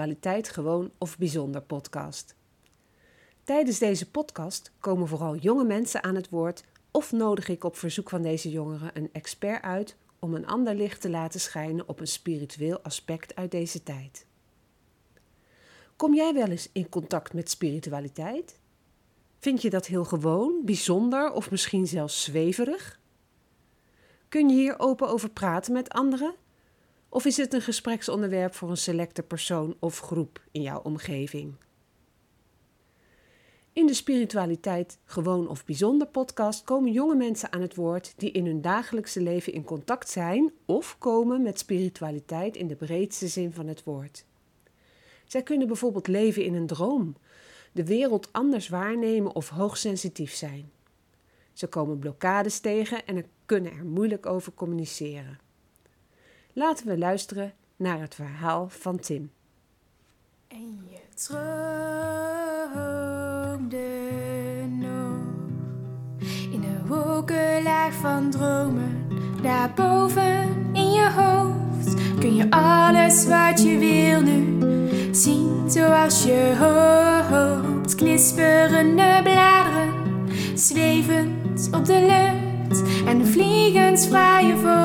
Spiritualiteit Gewoon of Bijzonder podcast. Tijdens deze podcast komen vooral jonge mensen aan het woord of nodig ik op verzoek van deze jongeren een expert uit om een ander licht te laten schijnen op een spiritueel aspect uit deze tijd. Kom jij wel eens in contact met spiritualiteit? Vind je dat heel gewoon, bijzonder of misschien zelfs zweverig? Kun je hier open over praten met anderen? Of is het een gespreksonderwerp voor een selecte persoon of groep in jouw omgeving? In de Spiritualiteit Gewoon of Bijzonder podcast komen jonge mensen aan het woord die in hun dagelijkse leven in contact zijn of komen met spiritualiteit in de breedste zin van het woord. Zij kunnen bijvoorbeeld leven in een droom, de wereld anders waarnemen of hoogsensitief zijn. Ze komen blokkades tegen en kunnen er moeilijk over communiceren. Laten we luisteren naar het verhaal van Tim. En je droomde nog in de wolkenlaag van dromen. Daarboven in je hoofd kun je alles wat je wil nu zien zoals je hoopt. Knisperende bladeren, zwevend op de lucht. En vliegend vrije meer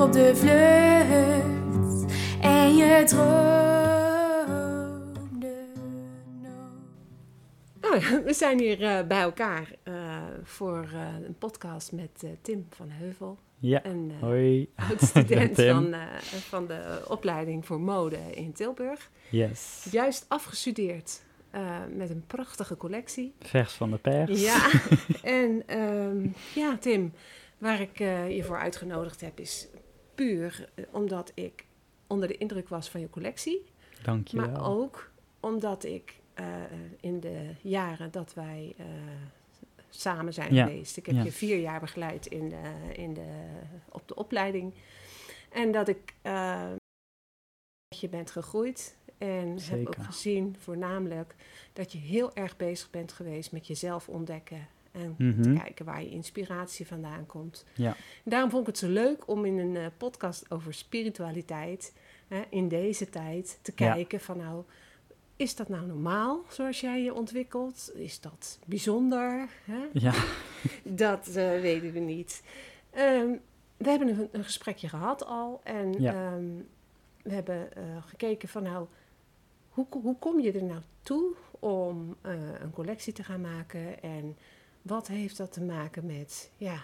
op de vlucht. En je droomde nog. Nou we zijn hier eh, bij elkaar eh, voor eh, een podcast met Tim van Heuvel. Ja, Een hoi. oud-student van, eh, van de opleiding voor mode in Tilburg. Yes. Juist afgestudeerd eh, met een prachtige collectie. Vers van de pers. Ja, en ehm, ja, Tim, waar ik eh, je voor uitgenodigd heb, is puur eh, omdat ik onder de indruk was van je collectie. Dankjewel. Maar ook omdat ik eh, in de jaren dat wij eh, samen zijn Ja, geweest. Ik heb ja. je vier jaar begeleid in de, in de, op de opleiding. En dat ik dat je bent gegroeid. En heb ook gezien voornamelijk dat je heel erg bezig bent geweest met jezelf ontdekken. En te Mhm. kijken waar je inspiratie vandaan komt. Ja. Daarom vond ik het zo leuk om in een eh, podcast over spiritualiteit hè, in deze tijd te Ja. kijken van nou, is dat nou normaal zoals jij je ontwikkelt? Is dat bijzonder? Hè? Ja. Dat eh, weten we niet. Ehm, we hebben een, een gesprekje gehad al en Ja. ehm, we hebben eh, gekeken van nou, hoe, hoe kom je er nou toe om een collectie te gaan maken en wat heeft dat te maken met ja,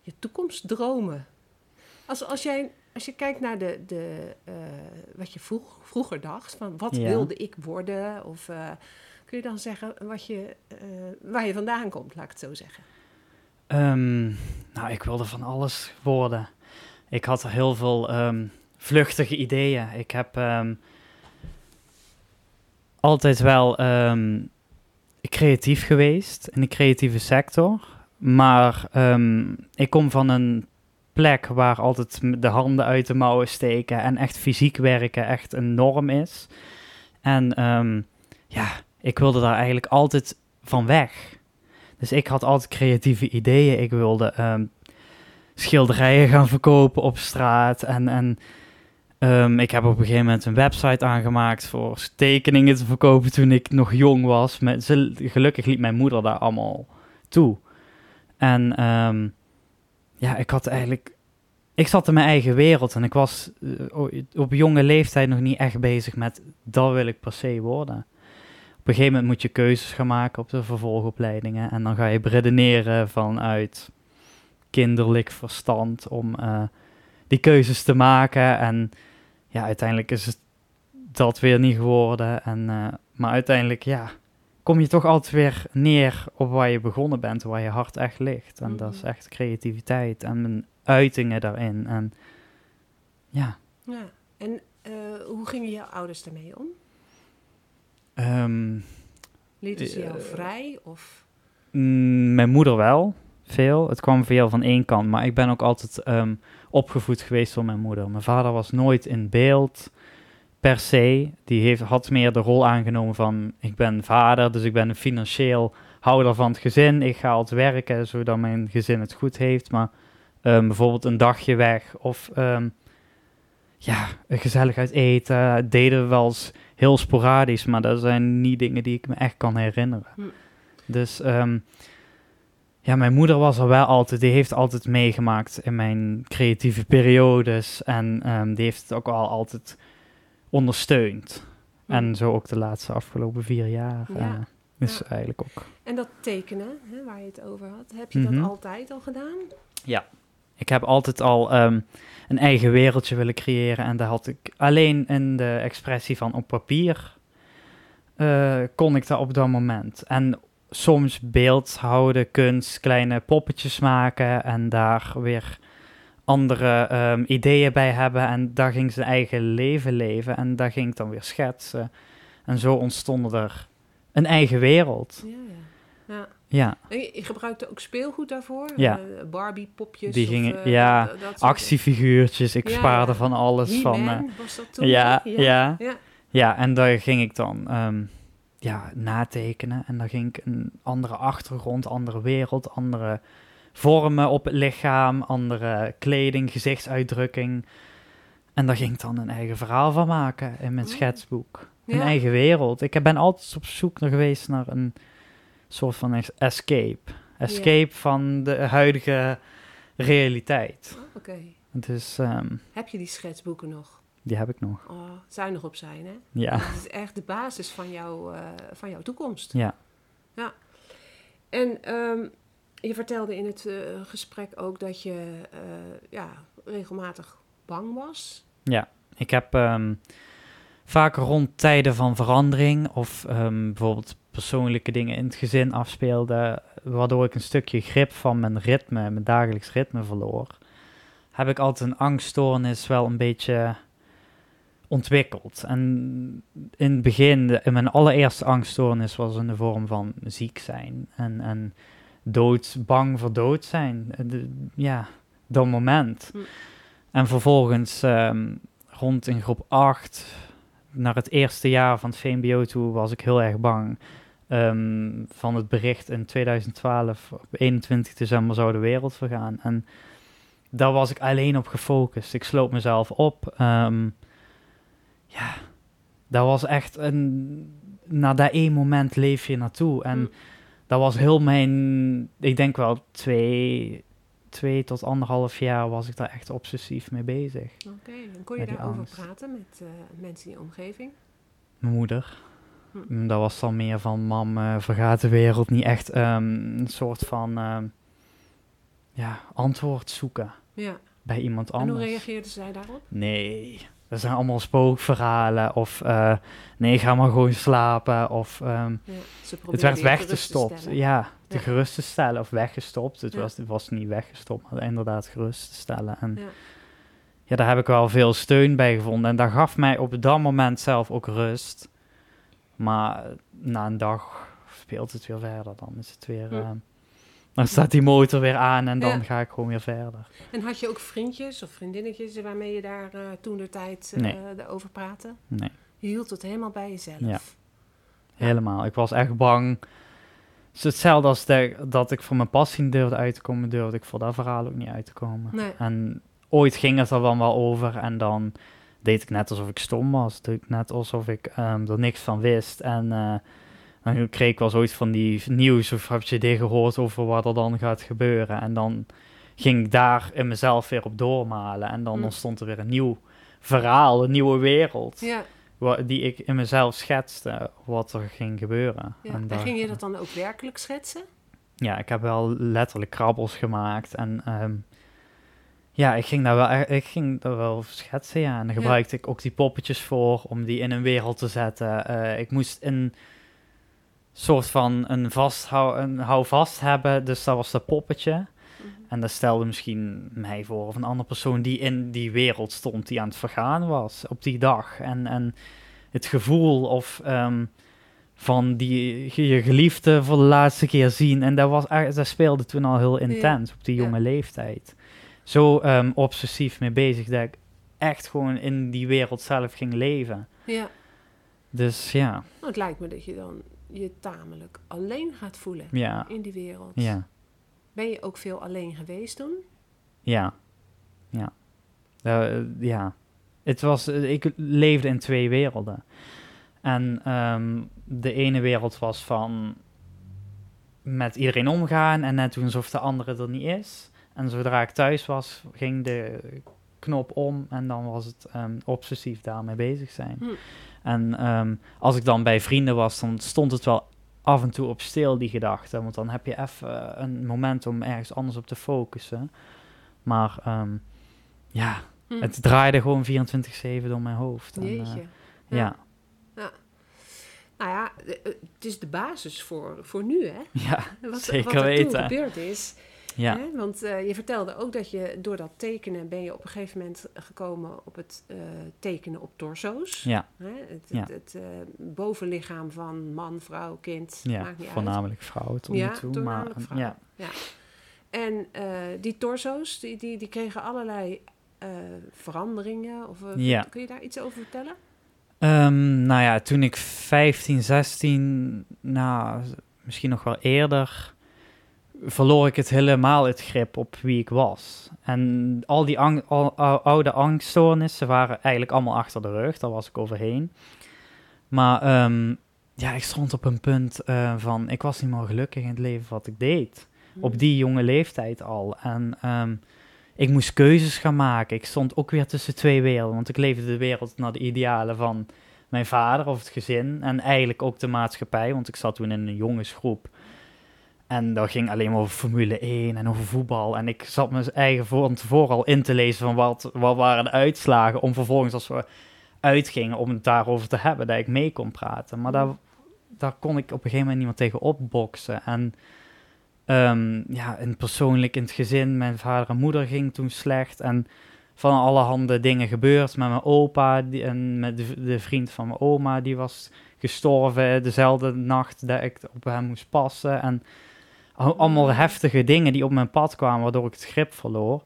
je toekomstdromen? Als, als, jij, als je kijkt naar de, de, eh, wat je vroeg, vroeger dacht, van wat Ja. wilde ik worden? Of eh, kun je dan zeggen wat je, eh, waar je vandaan komt, laat ik het zo zeggen? Ehm, nou, ik wilde van alles worden. Ik had heel veel ehm, vluchtige ideeën. Ik heb ehm, altijd wel creatief geweest in de creatieve sector. Maar ehm, ik kom van een plek waar altijd de handen uit de mouwen steken en echt fysiek werken echt een norm is. En ehm, ja, ik wilde daar eigenlijk altijd van weg. Dus ik had altijd creatieve ideeën. Ik wilde ehm, schilderijen gaan verkopen op straat. En, en ehm, ik heb op een gegeven moment een website aangemaakt voor tekeningen te verkopen toen ik nog jong was. Gelukkig liet mijn moeder daar allemaal toe. En ehm, ja, ik had eigenlijk... Ik zat in mijn eigen wereld en ik was eh, op jonge leeftijd nog niet echt bezig met dat wil ik per se worden. Op een gegeven moment moet je keuzes gaan maken op de vervolgopleidingen. En dan ga je redeneren vanuit kinderlijk verstand om eh, die keuzes te maken. En ja, uiteindelijk is het dat weer niet geworden. En, eh, maar uiteindelijk, ja, kom je toch altijd weer neer op waar je begonnen bent, waar je hart echt ligt. En dat is Mhm. echt creativiteit en mijn uitingen daarin. En ja, Ja, en eh, hoe gingen jouw ouders daarmee om? ehm, Lieten ze jou Eh, vrij? Of... Mm, mijn moeder wel, veel. Het kwam veel van één kant, maar ik ben ook altijd ehm, opgevoed geweest door mijn moeder. Mijn vader was nooit in beeld per se. Die heeft, had meer de rol aangenomen van ik ben vader, dus ik ben een financieel houder van het gezin. Ik ga altijd werken, zodat mijn gezin het goed heeft. Maar ehm, bijvoorbeeld een dagje weg of ehm, ja, gezellig uit eten. Deden we wel eens heel sporadisch, maar dat zijn niet dingen die ik me echt kan herinneren. Hm. Dus ehm, ja, mijn moeder was er wel altijd, die heeft altijd meegemaakt in mijn creatieve periodes. En ehm, die heeft het ook al altijd ondersteund. Hm. En zo ook de laatste afgelopen vier jaar. Ja. eh, is Ja. eigenlijk ook. En dat tekenen, hè, waar je het over had, heb je Mhm. dat altijd al gedaan? Ik heb altijd al ehm, een eigen wereldje willen creëren. En daar had ik alleen in de expressie van op papier. eh, kon ik dat op dat moment. En soms beeldhouden, kunst, kleine poppetjes maken. En daar weer andere ehm, ideeën bij hebben. En daar ging zijn eigen leven leven. En daar ging ik dan weer schetsen. En zo ontstond er een eigen wereld. Ja, ja. ja. Ja, En je, gebruikte ook speelgoed daarvoor? Ja. Eh, Barbie-popjes? Die of, gingen- eh, ja, dat- actiefiguurtjes. Ik Ja, spaarde van alles. Van, eh, was dat toen? ja, ja. ja. Ja, en daar ging ik dan ehm, ja, natekenen. En dan ging ik een andere achtergrond, andere wereld, andere vormen op het lichaam, andere kleding, gezichtsuitdrukking. En daar ging ik dan een eigen verhaal van maken in mijn Oh. schetsboek. Een Ja. eigen wereld. Ik ben altijd op zoek naar geweest naar een soort van es- escape. Escape van de huidige realiteit. Oh, Oké. Dus ehm, Heb je die schetsboeken nog? Die heb ik nog. Oh, nog op zijn, hè? Ja. Dat is echt de basis van, jouw eh, van jouw toekomst. Ja. En ehm, je vertelde in het eh, gesprek ook dat je eh, ja, regelmatig bang was. Ik heb ehm, vaak rond tijden van verandering of ehm, bijvoorbeeld persoonlijke dingen in het gezin afspeelden, waardoor ik een stukje grip van mijn ritme, mijn dagelijks ritme verloor, heb ik altijd een angststoornis wel een beetje ontwikkeld. En in het begin, de- in mijn allereerste angststoornis was in de vorm van ziek zijn en, en dood, bang voor dood zijn. De- ja, dat moment. Hm. En vervolgens ehm, rond in groep 8, naar het eerste jaar van het VMBO toe, was ik heel erg bang. ehm, van het bericht in 2012, op 21 december zou de wereld vergaan. En daar was ik alleen op gefocust. Ik sloot mezelf op. ehm, ja, dat was echt een... Na dat één moment leef je naartoe. En Hm. dat was heel mijn... Ik denk wel twee, twee tot anderhalf jaar was ik daar echt obsessief mee bezig. Oké, en kon je daarover angst. praten met eh, mensen in je omgeving? Mijn moeder. Hm. Mm, Dat was dan meer van, mam, eh, vergaat de wereld niet echt ehm, een soort van ehm, ja, antwoord zoeken Ja. bij iemand En hoe anders. reageerde zij daarop? Nee, dat zijn allemaal spookverhalen. Of eh, nee, ga maar gewoon slapen. Of ehm, Ja, het werd weggestopt. te ja, te Ja. gerust te stellen of weggestopt. Het, Ja. was, het was niet weggestopt, maar inderdaad gerust te stellen. En Ja. ja, daar heb ik wel veel steun bij gevonden. En dat gaf mij op dat moment zelf ook rust. Maar na een dag speelt het weer verder. Dan is het weer... Hm. Eh, dan staat die motor weer aan en dan Ja. ga ik gewoon weer verder. En had je ook vriendjes of vriendinnetjes waarmee je daar eh, toen de tijd Nee. over praatte? Nee. Je hield het helemaal bij jezelf. Ja. Helemaal. Ik was echt bang. Het is hetzelfde als de- dat ik voor mijn passie durfde uit te komen, durfde ik voor dat verhaal ook niet uit te komen. Nee. En ooit ging het er dan wel over en dan deed ik net alsof ik stom was. Deed ik net alsof ik ehm, er niks van wist. En eh, dan kreeg ik wel zoiets van die nieuws of heb je dit gehoord over wat er dan gaat gebeuren. En dan ging ik daar in mezelf weer op doormalen. En dan Hm. ontstond er weer een nieuw verhaal, een nieuwe wereld Ja, wa- die ik in mezelf schetste wat er ging gebeuren. ja. En, daar- ging je dat dan ook werkelijk schetsen? Ja, ik heb wel letterlijk krabbels gemaakt en ehm, ja, ik ging daar wel, e- ik ging daar wel schetsen, ja. En daar Ja. gebruikte ik ook die poppetjes voor om die in een wereld te zetten. Eh, ik moest een soort van een, vasthou, een houvast hebben, dus dat was dat poppetje. Mhm. En dat stelde misschien mij voor of een andere persoon die in die wereld stond, die aan het vergaan was op die dag. En, en het gevoel of ehm, van die, je geliefde voor de laatste keer zien. En dat, was, dat speelde toen al heel intens op die Ja. jonge leeftijd. Zo ehm, obsessief mee bezig dat ik echt gewoon in die wereld zelf ging leven. Ja. Dus ja, Nou, het lijkt me dat je dan je tamelijk alleen gaat voelen ja, in die wereld. ja, Ben je ook veel alleen geweest toen? ja, ja. Eh, ja. Het was, eh, ik leefde in twee werelden. En ehm, de ene wereld was van met iedereen omgaan en net doen alsof de andere er niet is. En zodra ik thuis was, ging de knop om en dan was het ehm, obsessief daarmee bezig zijn. Hm. En ehm, als ik dan bij vrienden was, dan stond het wel af en toe op stil, die gedachte. Want dan heb je even een moment om ergens anders op te focussen. Maar ehm, ja, Hm. het draaide gewoon 24-7 door mijn hoofd. En, eh, Jeetje. ja. Nou ja, eh, eh, het is de basis voor, voor nu, hè? ja, Wat, Zeker wat er toen weten. gebeurd is. Ja, Hè? Want eh, je vertelde ook dat je door dat tekenen ben je op een gegeven moment gekomen op het eh, tekenen op torso's. ja, Hè? Het, Ja. het, het, eh, bovenlichaam van man, vrouw, kind, ja. maakt niet uit. voornamelijk vrouwen tot Ja, nu toe. Maar vrouwen. ja, En die torso's, die, die, die kregen allerlei veranderingen. Of, Ja. Kun je daar iets over vertellen? Ehm, nou ja, toen ik 15, 16, nou, misschien nog wel eerder, verloor ik het helemaal het grip op wie ik was. En al die ang- al- ou- oude angststoornissen waren eigenlijk allemaal achter de rug, daar was ik overheen. Maar ehm, ja, ik stond op een punt eh, van, ik was niet meer gelukkig in het leven wat ik deed. Op die jonge leeftijd al. En ehm, ik moest keuzes gaan maken. Ik stond ook weer tussen twee werelden. Want ik leefde de wereld naar de idealen van mijn vader of het gezin. En eigenlijk ook de maatschappij. Want ik zat toen in een jongensgroep. En dat ging alleen maar over Formule 1 en over voetbal. En ik zat mijn eigen van tevoren al in te lezen van wat, wat waren de uitslagen. Om vervolgens als we uitgingen om het daarover te hebben, dat ik mee kon praten. Maar daar, daar kon ik op een gegeven moment niet meer tegen opboksen. En Ehm, ja, en persoonlijk in het gezin, mijn vader en moeder ging toen slecht. En van allerhande dingen gebeurd met mijn opa die, en met de, de vriend van mijn oma. Die was gestorven dezelfde nacht dat ik op hem moest passen. En allemaal heftige dingen die op mijn pad kwamen, waardoor ik het grip verloor.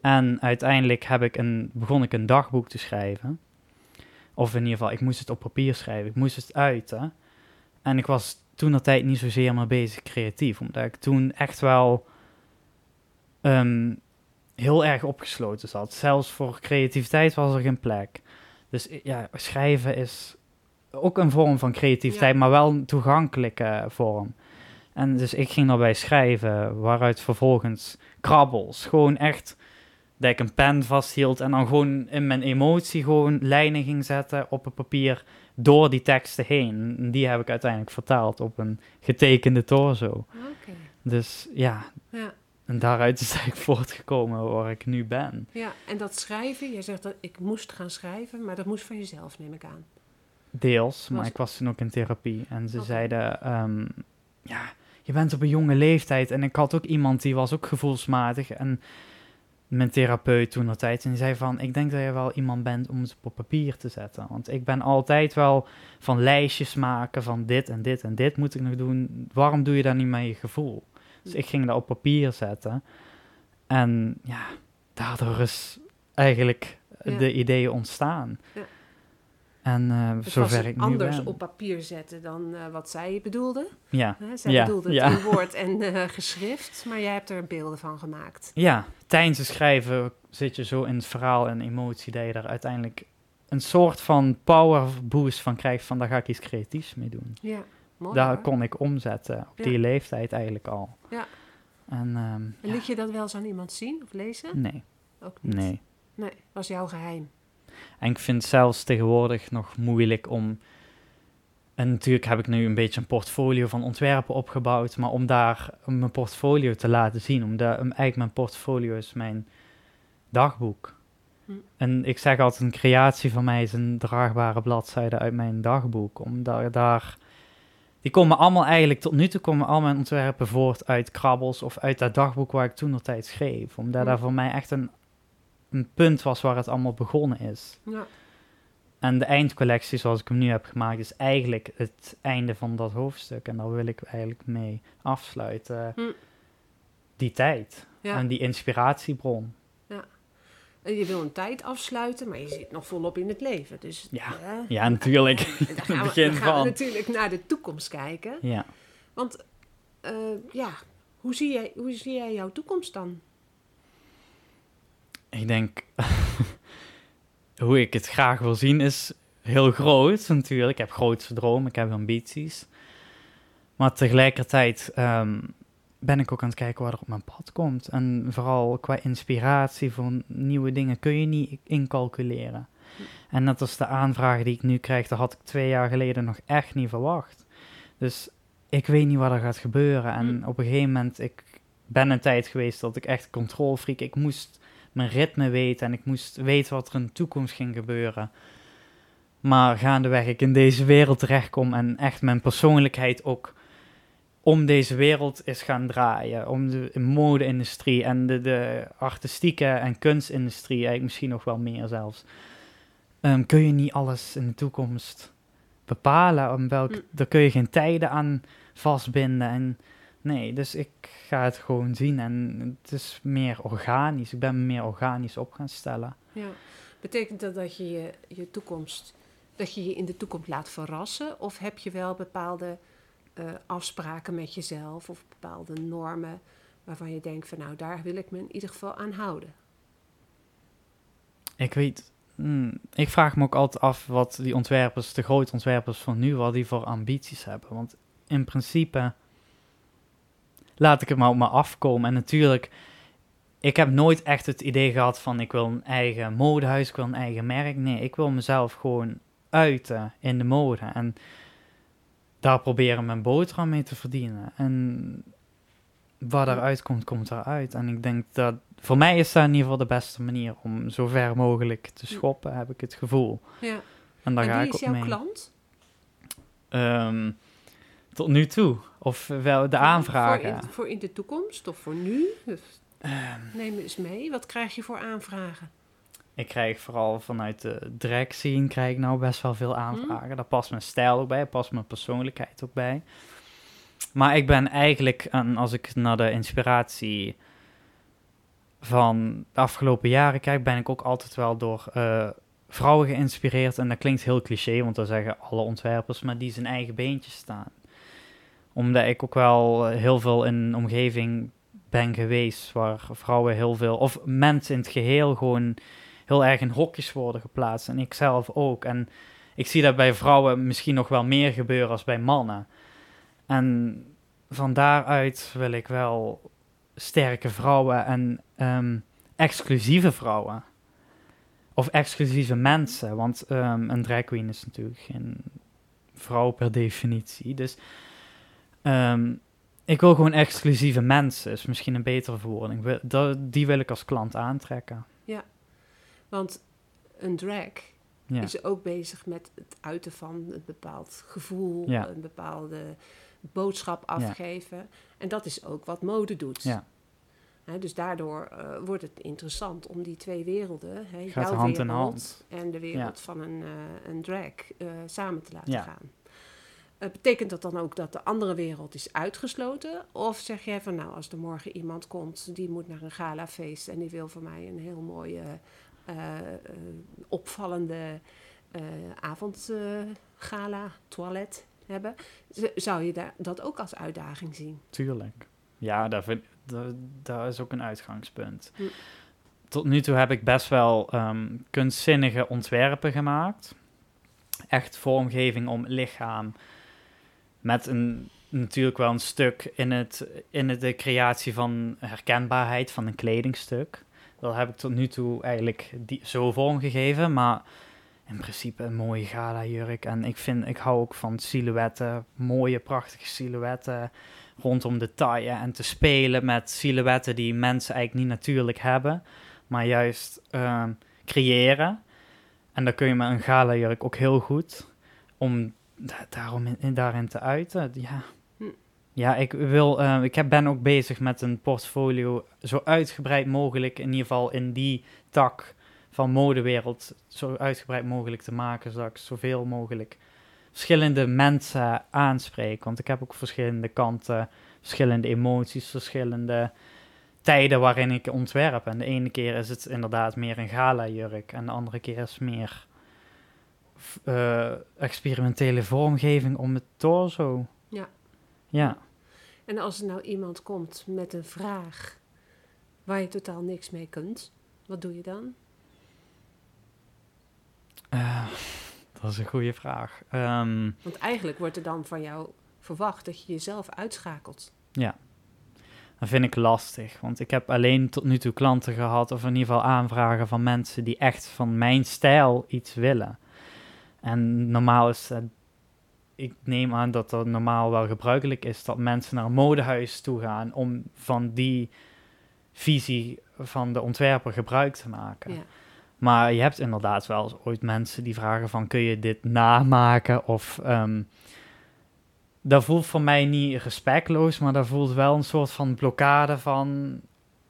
En uiteindelijk heb ik een, begon ik een dagboek te schrijven. Of in ieder geval, ik moest het op papier schrijven. Ik moest het uiten. En ik was toen dat tijd niet zozeer mee bezig creatief. Omdat ik toen echt wel ehm, heel erg opgesloten zat. Zelfs voor creativiteit was er geen plek. Dus i- ja, schrijven is ook een vorm van creativiteit, Ja. maar wel een toegankelijke vorm. En dus ik ging daarbij schrijven, waaruit vervolgens krabbels. Gewoon echt dat ik een pen vasthield en dan gewoon in mijn emotie gewoon lijnen ging zetten op het papier door die teksten heen. En Die heb ik uiteindelijk vertaald op een getekende torso. Dus ja, Ja. en daaruit is eigenlijk voortgekomen waar ik nu ben. ja, en dat schrijven, jij zegt dat ik moest gaan schrijven, maar dat moest van jezelf, neem ik aan. Deels, maar Was- ik was toen ook in therapie. En ze zeiden, ehm, ja, je bent op een jonge leeftijd. En ik had ook iemand die was ook gevoelsmatig. En mijn therapeut toen dat tijd. En die zei van, ik denk dat je wel iemand bent om het op papier te zetten. Want ik ben altijd wel van lijstjes maken van dit en dit en dit moet ik nog doen. Waarom doe je dat niet met je gevoel? Dus ik ging dat op papier zetten. En ja, daardoor is eigenlijk Ja. de ideeën ontstaan. Ja. En eh Het zover was ik nu anders ben. op papier zetten dan eh, wat zij bedoelde. Ja. Zij Ja, bedoelde het ja. in woord en eh, geschrift, maar jij hebt er beelden van gemaakt. ja, tijdens het schrijven zit je zo in het verhaal en emotie dat je er uiteindelijk een soort van power boost van krijgt van daar ga ik iets creatiefs mee doen. Ja, mooi daar hoor. kon ik omzetten op Ja. die leeftijd eigenlijk al. Ja. En En ja, liet je dat wel eens aan iemand zien of lezen? nee, Ook niet. nee. Nee, was jouw geheim. En ik vind het zelfs tegenwoordig nog moeilijk om. En natuurlijk heb ik nu een beetje een portfolio van ontwerpen opgebouwd, maar om daar om mijn portfolio te laten zien, omdat um, eigenlijk mijn portfolio is mijn dagboek. Hm. En ik zeg altijd, een creatie van mij is een draagbare bladzijde uit mijn dagboek, omdat daar... Die komen allemaal eigenlijk, tot nu toe komen al mijn ontwerpen voort uit krabbels of uit dat dagboek waar ik toen nog tijd schreef. Omdat Hm. daar voor mij echt een, een punt was waar het allemaal begonnen is. Ja, En de eindcollectie zoals ik hem nu heb gemaakt is eigenlijk het einde van dat hoofdstuk. En daar wil ik eigenlijk mee afsluiten. Hm. Die tijd ja. en die inspiratiebron. En je wil een tijd afsluiten, maar je zit nog volop in het leven. Dus Ja. Ja, natuurlijk. dan gaan, we, begin dan gaan we natuurlijk naar de toekomst kijken. Ja. Want eh, ja, hoe zie, jij, hoe zie jij jouw toekomst dan? Ik denk, hoe ik het graag wil zien is heel groot natuurlijk. Ik heb grootste dromen, ik heb ambities. Maar tegelijkertijd ehm, ben ik ook aan het kijken wat er op mijn pad komt. En vooral qua inspiratie voor nieuwe dingen kun je niet incalculeren. En net als de aanvragen die ik nu krijg, dat had ik twee jaar geleden nog echt niet verwacht. Dus ik weet niet wat er gaat gebeuren. En Mm. op een gegeven moment, ik ben een tijd geweest dat ik echt controlfreak, ik moest mijn ritme weten en ik moest weten wat er in de toekomst ging gebeuren. Maar gaandeweg ik in deze wereld terechtkom en echt mijn persoonlijkheid ook om deze wereld is gaan draaien. Om de mode-industrie en de, de artistieke en kunstindustrie, eigenlijk misschien nog wel meer zelfs. Ehm, kun je niet alles in de toekomst bepalen. Om welk, Mm. Daar kun je geen tijden aan vastbinden. En nee, dus ik ga het gewoon zien. En het is meer organisch. Ik ben me meer organisch op gaan stellen. Ja. Betekent dat dat je je, je toekomst, dat je je in de toekomst laat verrassen? Of heb je wel bepaalde eh, afspraken met jezelf of bepaalde normen waarvan je denkt van nou daar wil ik me in ieder geval aan houden? Ik weet, hmm, ik vraag me ook altijd af wat die ontwerpers, de grote ontwerpers van nu, wat die voor ambities hebben. Want in principe laat ik het maar op me afkomen. En natuurlijk, ik heb nooit echt het idee gehad van ik wil een eigen modehuis, ik wil een eigen merk. Nee, ik wil mezelf gewoon uiten in de mode. En daar proberen mijn boterham mee te verdienen. En wat eruit komt, komt eruit. En ik denk dat voor mij is dat in ieder geval de beste manier om zo ver mogelijk te schoppen, heb ik het gevoel. Ja. En daar en ga ik is jouw mee. klant? Ehm, tot nu toe. Of wel de aanvragen. Voor in, voor in de toekomst of voor nu? Dus Ehm, neem eens mee. Wat krijg je voor aanvragen? ik krijg vooral vanuit de drag scene krijg ik nou best wel veel aanvragen. Daar past mijn stijl ook bij, past mijn persoonlijkheid ook bij. Maar ik ben eigenlijk, en als ik naar de inspiratie van de afgelopen jaren kijk, ben ik ook altijd wel door eh, vrouwen geïnspireerd. En dat klinkt heel cliché, want dat zeggen alle ontwerpers, maar die zijn eigen beentjes staan. Omdat ik ook wel eh, heel veel in een omgeving ben geweest waar vrouwen heel veel, of mensen in het geheel gewoon heel erg in hokjes worden geplaatst. En ik zelf ook. En ik zie dat bij vrouwen misschien nog wel meer gebeuren als bij mannen. En van daaruit wil ik wel sterke vrouwen en ehm, exclusieve vrouwen. Of exclusieve mensen. Want ehm, een drag queen is natuurlijk geen vrouw per definitie. Dus ehm, ik wil gewoon exclusieve mensen. Is misschien een betere verwoording. Die wil ik als klant aantrekken. Want een drag Ja. is ook bezig met het uiten van een bepaald gevoel, Ja. een bepaalde boodschap afgeven. En dat is ook wat mode doet. Ja. Dus daardoor eh, wordt het interessant om die twee werelden, Gaat jouw hand in wereld hand. en de wereld van een, eh, een drag, eh, samen te laten Ja. gaan. Eh, betekent dat dan ook dat de andere wereld is uitgesloten? Of zeg jij van nou, als er morgen iemand komt die moet naar een galafeest en die wil voor mij een heel mooie, eh, eh, opvallende avondgala, toilet hebben, zou je daar, dat ook als uitdaging zien? Tuurlijk. Ja, vind, dat, dat is ook een uitgangspunt. Hm. Tot nu toe heb ik best wel ehm, kunstzinnige ontwerpen gemaakt. Echt vormgeving om lichaam. Met een, natuurlijk wel een stuk in, het, in de creatie van herkenbaarheid van een kledingstuk. Dat heb ik tot nu toe eigenlijk die, zo vormgegeven. Maar in principe een mooie gala jurk. En ik, vind, ik hou ook van silhouetten. Mooie, prachtige silhouetten rondom de taille en te spelen met silhouetten die mensen eigenlijk niet natuurlijk hebben, maar juist ehm, creëren. En dan kun je met een gala-jurk ook heel goed om da- daarom in, in- daarin te uiten. Ja, Hm. ja ik, wil, eh, ik heb, ben ook bezig met een portfolio zo uitgebreid mogelijk, in ieder geval in die tak van modewereld, zo uitgebreid mogelijk te maken, zodat ik zoveel mogelijk verschillende mensen aanspreek. Want ik heb ook verschillende kanten, verschillende emoties, verschillende tijden waarin ik ontwerp. En de ene keer is het inderdaad meer een gala-jurk en de andere keer is meer eh, experimentele vormgeving om het torso. Ja. Ja. En als er nou iemand komt met een vraag waar je totaal niks mee kunt, wat doe je dan? Eh, dat is een goede vraag. Ehm, Want eigenlijk wordt er dan van jou verwacht dat je jezelf uitschakelt. dat vind ik lastig, want ik heb alleen tot nu toe klanten gehad, of in ieder geval aanvragen van mensen die echt van mijn stijl iets willen. En normaal is het, ik neem aan dat dat normaal wel gebruikelijk is, dat mensen naar een modehuis toe gaan om van die visie van de ontwerper gebruik te maken. Ja. Maar je hebt inderdaad wel eens ooit mensen die vragen van kun je dit namaken of ehm, dat voelt voor mij niet respectloos, maar dat voelt wel een soort van blokkade van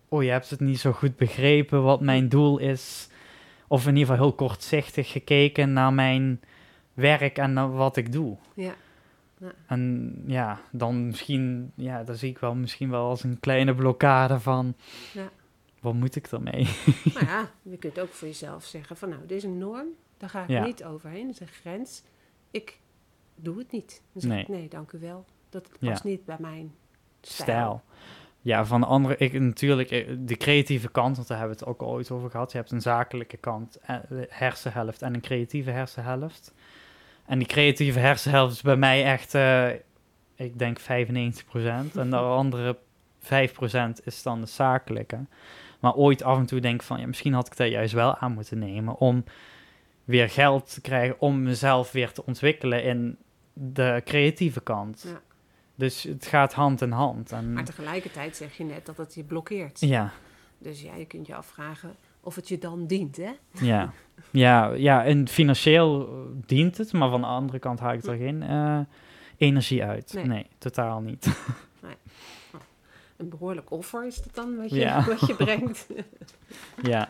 oh je hebt het niet zo goed begrepen wat mijn doel is of in ieder geval heel kortzichtig gekeken naar mijn werk en naar wat ik doe. Ja. En ja, dan misschien, ja, dat zie ik wel misschien wel als een kleine blokkade van Ja. wat moet ik ermee? Maar ja, je kunt ook voor jezelf zeggen van nou, dit is een norm, daar ga ik Ja. niet overheen, dat is een grens. Ik doe het niet. Dan zeg Nee. ik nee, dank u wel. Dat past niet bij mijn stijl. stijl. Ja, van de andere, ik natuurlijk, eh, de creatieve kant, want daar hebben we het ook al ooit over gehad. Je hebt een zakelijke kant, eh, hersenhelft en een creatieve hersenhelft. En die creatieve hersenhelft is bij mij echt, eh, ik denk 95%. en de andere 5% is dan de zakelijke. Maar ooit af en toe denk ik van, ja, misschien had ik dat juist wel aan moeten nemen om weer geld te krijgen, om mezelf weer te ontwikkelen in de creatieve kant. Dus het gaat hand in hand. En, Maar tegelijkertijd zeg je net dat het je blokkeert. ja, Dus ja, je kunt je afvragen of het je dan dient, hè? ja. ja, ja, en financieel dient het, maar van de andere kant haal ik er geen eh, energie uit. Nee. Nee. totaal niet. Een behoorlijk offer is dat dan wat je, Ja. wat je brengt. ja,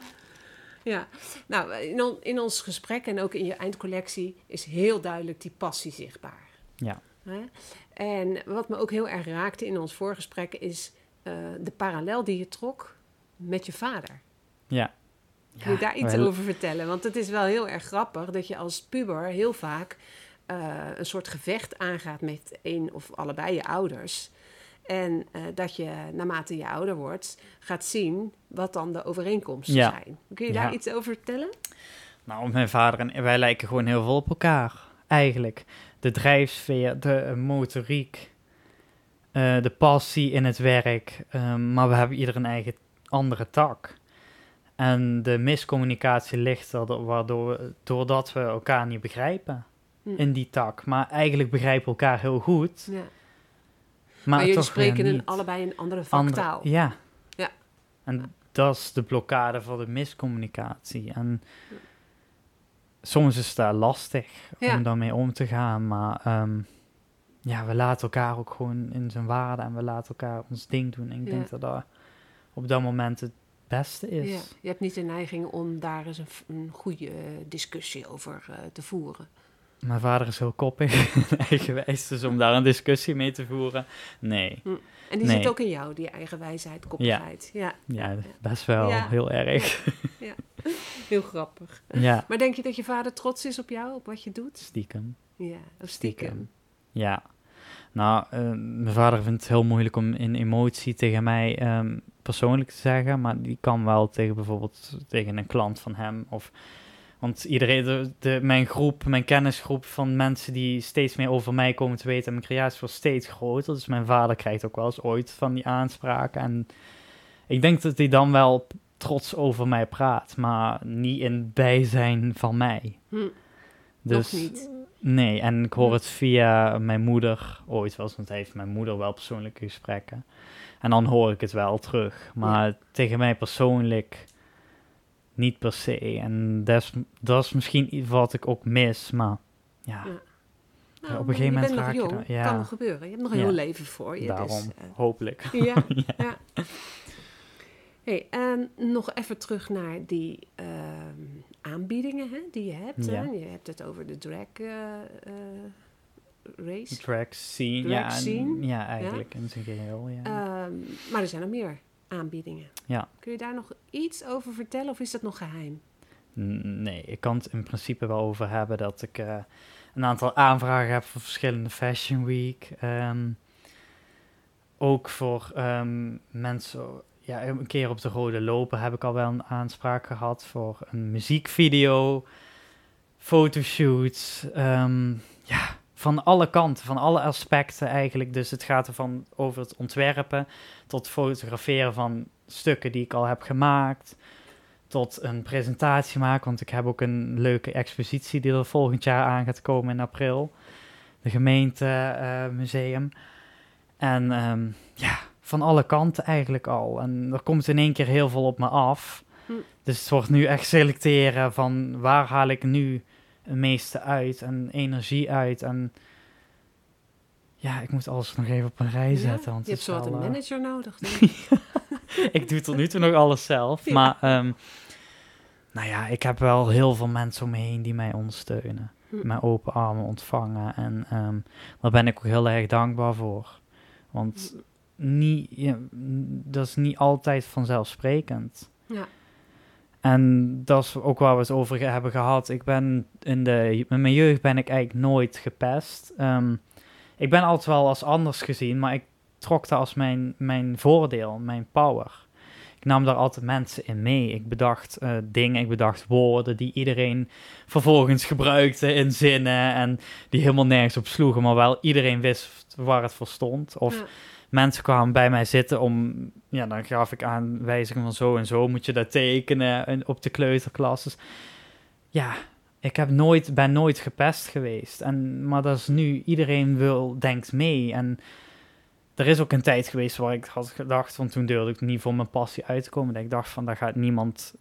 ja, nou, in, on- in ons gesprek en ook in je eindcollectie is heel duidelijk die passie zichtbaar. Ja. En wat me ook heel erg raakte in ons voorgesprek is eh, de parallel die je trok met je vader. ja. Kun je daar iets wel- over vertellen? Want het is wel heel erg grappig dat je als puber heel vaak eh, een soort gevecht aangaat met een of allebei je ouders. En eh, dat je naarmate je ouder wordt gaat zien wat dan de overeenkomsten Ja. zijn. Kun je Ja. daar iets over vertellen? Nou, mijn vader en wij lijken gewoon heel veel op elkaar, eigenlijk. De drijfsfeer, de eh, motoriek, eh, de passie in het werk. ehm, maar we hebben ieder een eigen andere tak. En de miscommunicatie ligt er, do- waardoor, we- doordat we elkaar niet begrijpen Hm. in die tak. Maar eigenlijk begrijpen we elkaar heel goed. Ja. Maar, Maar, jullie spreken niet. allebei een andere Andere- vaktaal. ja. Ja. En dat is de blokkade voor de miscommunicatie. En soms is het lastig Ja. om daarmee om te gaan, maar ehm, ja, we laten elkaar ook gewoon in zijn waarde en we laten elkaar ons ding doen. En ik Ja. denk dat dat op dat moment het beste is. Ja, je hebt niet de neiging om daar eens een, goede eh, discussie over eh, te voeren. Mijn vader is heel koppig en eigenwijs, dus om daar een discussie mee te voeren, nee. En die Nee. zit ook in jou, die eigen wijsheid, koppigheid. Ja. Ja, best wel Ja. heel erg. heel grappig. ja, Maar denk je dat je vader trots is op jou, op wat je doet? stiekem. Ja, of stiekem. Stiekem. Ja. Nou, eh, mijn vader vindt het heel moeilijk om in emotie tegen mij ehm, persoonlijk te zeggen, maar die kan wel tegen bijvoorbeeld tegen een klant van hem of want iedereen, de, de- mijn groep, mijn kennisgroep van mensen die steeds meer over mij komen te weten en mijn creatie wordt steeds groter. Dus mijn vader krijgt ook wel eens ooit van die aanspraken. En ik denk dat hij dan wel trots over mij praat, maar niet in bijzijn van mij. Hm, Dus nog niet. Nee, en ik hoor het via mijn moeder ooit wel want hij heeft mijn moeder wel persoonlijke gesprekken. En dan hoor ik het wel terug. Maar tegen mij persoonlijk niet per se. En dat is, dat is misschien iets wat ik ook mis, maar ja, Ja. op een maar gegeven moment raak je er- ja. kan nog gebeuren. Je hebt nog een heel leven voor je. daarom, Dus, hopelijk. ja, ja. Hey, en nog even terug naar die ehm, aanbiedingen hè, die je hebt. Ja. Hè? Je hebt het over de drag eh, eh, race. Drag scene, Drag ja, en- scene, ja, eigenlijk in zijn geheel, ja. Ehm, maar er zijn nog meer aanbiedingen. Ja. Kun je daar nog iets over vertellen of is dat nog geheim? Nee, ik kan het in principe wel over hebben dat ik eh, een aantal aanvragen heb voor verschillende Fashion Week. Ehm, ook voor ehm, mensen, ja, een keer op de Rode Lopen heb ik al wel een aanspraak gehad voor een muziekvideo. fotoshoots, ehm, ja, van alle kanten, van alle aspecten eigenlijk. Dus het gaat ervan over het ontwerpen tot fotograferen van stukken die ik al heb gemaakt, tot een presentatie maken, want ik heb ook een leuke expositie die er volgend jaar aan gaat komen in april, de gemeentemuseum. en ehm, ja, van alle kanten eigenlijk al. En er komt in één keer heel veel op me af. Hm. Dus het wordt nu echt selecteren van waar haal ik nu het meeste uit en energie uit. En ja, ik moet alles nog even op een rij Ja, zetten. Want je hebt is zo wat wel, een eh, manager nodig. denk ik. ik doe tot nu toe nog alles zelf. Ja. Maar ehm, nou ja, ik heb wel heel veel mensen om me heen die mij ondersteunen. Hm. Met open armen ontvangen. En ehm, daar ben ik ook heel erg dankbaar voor. Want niet, ja, dat is niet altijd vanzelfsprekend. Ja. En dat is ook waar we het over hebben gehad. Ik ben in, de, in mijn jeugd ben ik eigenlijk nooit gepest. Ehm, ik ben altijd wel als anders gezien, maar ik trok dat als mijn, mijn voordeel, mijn power. Ik nam daar altijd mensen in mee. Ik bedacht eh, dingen, ik bedacht woorden die iedereen vervolgens gebruikte in zinnen en die helemaal nergens op sloegen, maar wel iedereen wist waar het voor stond. Of Ja. Mensen kwamen bij mij zitten om, ja, dan gaf ik aanwijzingen van zo en zo moet je dat tekenen en op de kleuterklas. Dus ja, ik heb nooit, ben nooit gepest geweest. En, maar dat is nu, iedereen wil, denkt mee. En er is ook een tijd geweest waar ik had gedacht, want toen durfde ik niet voor mijn passie uit te komen. Dat ik dacht van, dat gaat niemand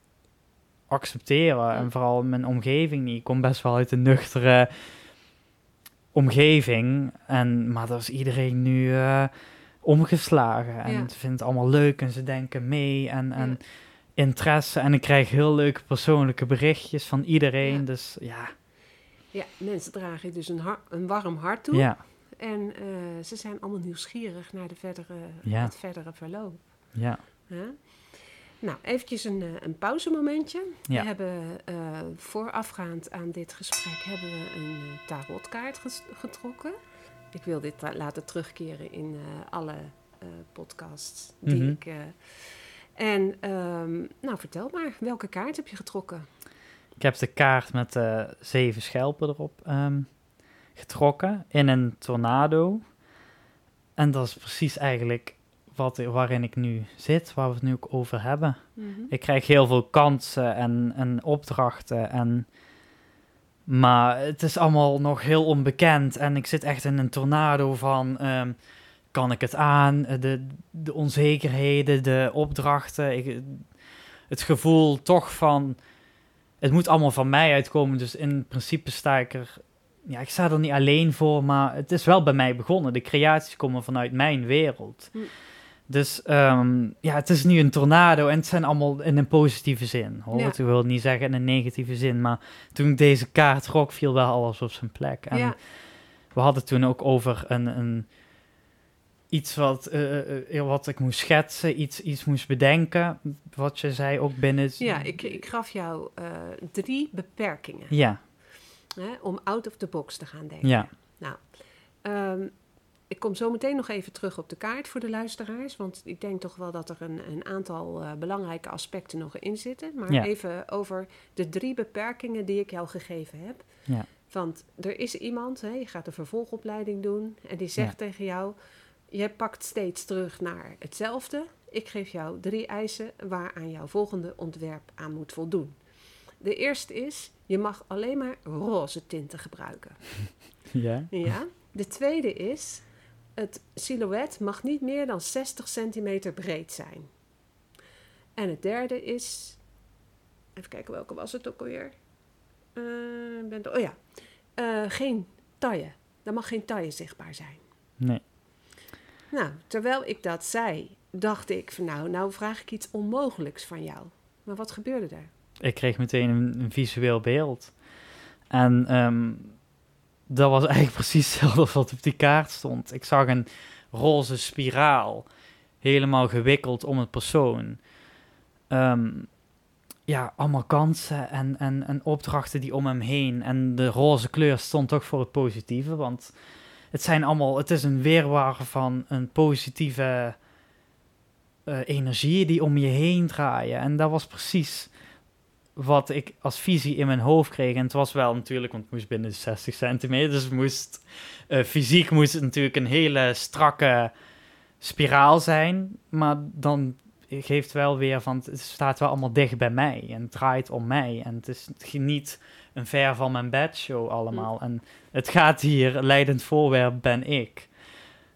accepteren. En vooral mijn omgeving niet. Ik kom best wel uit een nuchtere omgeving. En, maar daar is iedereen nu eh, omgeslagen. En ze vinden het allemaal leuk en ze denken mee. En, en interesse. En ik krijg heel leuke persoonlijke berichtjes van iedereen. Ja. Dus ja, Ja, mensen dragen je dus een, een warm hart toe. ja, En eh, ze zijn allemaal nieuwsgierig naar de verdere, Ja. het verdere verloop. ja, Ja? Nou, eventjes een, eh, een pauzemomentje. Ja. We hebben eh, voorafgaand aan dit gesprek hebben we een tarotkaart getrokken. Ik wil dit ta- laten terugkeren in eh, alle eh, podcasts die Mhm. ik... eh, en ehm, nou, vertel maar, welke kaart heb je getrokken? Ik heb de kaart met zeven schelpen erop ehm, getrokken in een tornado. En dat is precies eigenlijk wat, waarin ik nu zit, waar we het nu ook over hebben. Ik krijg heel veel kansen en, en opdrachten. En, maar het is allemaal nog heel onbekend. En ik zit echt in een tornado van... ehm, kan ik het aan? Eh, De, de onzekerheden, de opdrachten. Ik, het gevoel toch van... Het moet allemaal van mij uitkomen. Dus in principe sta ik er... Ja, ik sta er niet alleen voor, maar het is wel bij mij begonnen. De creaties komen vanuit mijn wereld. Hm. Dus ehm, ja, het is nu een tornado en het zijn allemaal in een positieve zin. Hoor. Ja. Ik wil niet zeggen in een negatieve zin, maar toen ik deze kaart trok, viel wel alles op zijn plek. En ja, we hadden toen ook over een, een iets wat, eh, eh, wat ik moest schetsen, iets, iets moest bedenken. Wat je zei ook binnen. ja ik, ik gaf jou eh, drie beperkingen Ja, hè, om out of the box te gaan denken. ja, Ehm, ik kom zo meteen nog even terug op de kaart voor de luisteraars. Want ik denk toch wel dat er een, een aantal eh, belangrijke aspecten nog in zitten. Maar Ja. even over de drie beperkingen die ik jou gegeven heb. Ja. Want er is iemand, hè, je gaat een vervolgopleiding doen. En die zegt tegen jou: Je pakt steeds terug naar hetzelfde. Ik geef jou drie eisen waaraan jouw volgende ontwerp aan moet voldoen. De eerste is: je mag alleen maar roze tinten gebruiken. ja, Ja. De tweede is, het silhouet mag niet meer dan 60 centimeter breed zijn. En het derde is, even kijken welke was het ook alweer. Eh, ben oh ja, Eh, geen taille. Er mag geen taille zichtbaar zijn. nee. Nou, terwijl ik dat zei, dacht ik van nou, nou vraag ik iets onmogelijks van jou. Maar wat gebeurde er? Ik kreeg meteen een, een visueel beeld. En ehm, dat was eigenlijk precies hetzelfde als wat op die kaart stond. Ik zag een roze spiraal, helemaal gewikkeld om het persoon. Ehm, ja, allemaal kansen en, en, en opdrachten die om hem heen. En de roze kleur stond toch voor het positieve, want het zijn allemaal, het is een weerwaar van een positieve eh, energieën die om je heen draaien. En dat was precies wat ik als visie in mijn hoofd kreeg. En het was wel natuurlijk, want het moest binnen de 60 centimeter. Dus moest, eh, fysiek moest het natuurlijk een hele strakke spiraal zijn. Maar dan geeft wel weer van, het staat wel allemaal dicht bij mij. En het draait om mij. En het is niet een ver van mijn bedshow allemaal. En het gaat hier, leidend voorwerp ben ik.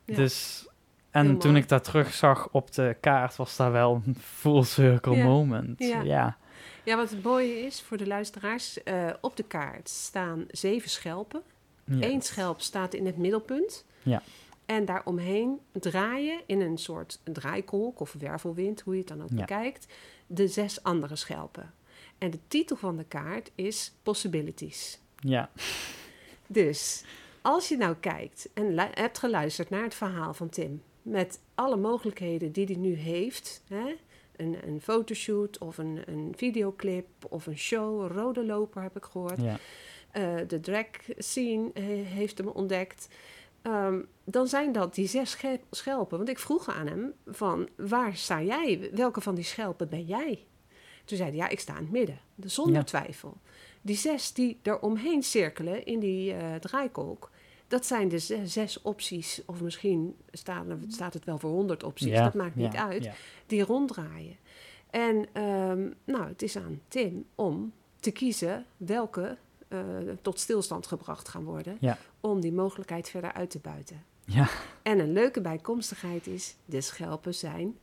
Ja. Dus, en toen ik dat terugzag op de kaart, was daar wel een full circle Ja. moment. Ja. Ja. Ja, wat het mooie is voor de luisteraars, eh, op de kaart staan zeven schelpen. Ja. Eén schelp staat in het middelpunt. Ja. En daaromheen draaien in een soort draaikolk of wervelwind, hoe je het dan ook Ja. bekijkt, de zes andere schelpen. En de titel van de kaart is Possibilities. Ja. Dus als je nou kijkt en hebt geluisterd naar het verhaal van Tim, met alle mogelijkheden die hij nu heeft, hè? Een, een fotoshoot of een, een videoclip of een show, een rode loper heb ik gehoord. Ja. Eh, de drag scene eh, heeft hem ontdekt. Ehm, dan zijn dat die zes sche- schelpen. Want ik vroeg aan hem van, waar sta jij? Welke van die schelpen ben jij? Toen zei hij, ja, ik sta in het midden. Dus Zonder Ja. twijfel. Die zes die er omheen cirkelen in die eh, draaikolk... dat zijn de ze- zes opties. Of misschien staat, er- staat het wel voor honderd opties. Ja, Dat maakt niet ja, uit ja. die ronddraaien. En ehm, nou, het is aan Tim om te kiezen welke eh, tot stilstand gebracht gaan worden. Ja. Om die mogelijkheid verder uit te buiten. Ja. En een leuke bijkomstigheid is, de schelpen zijn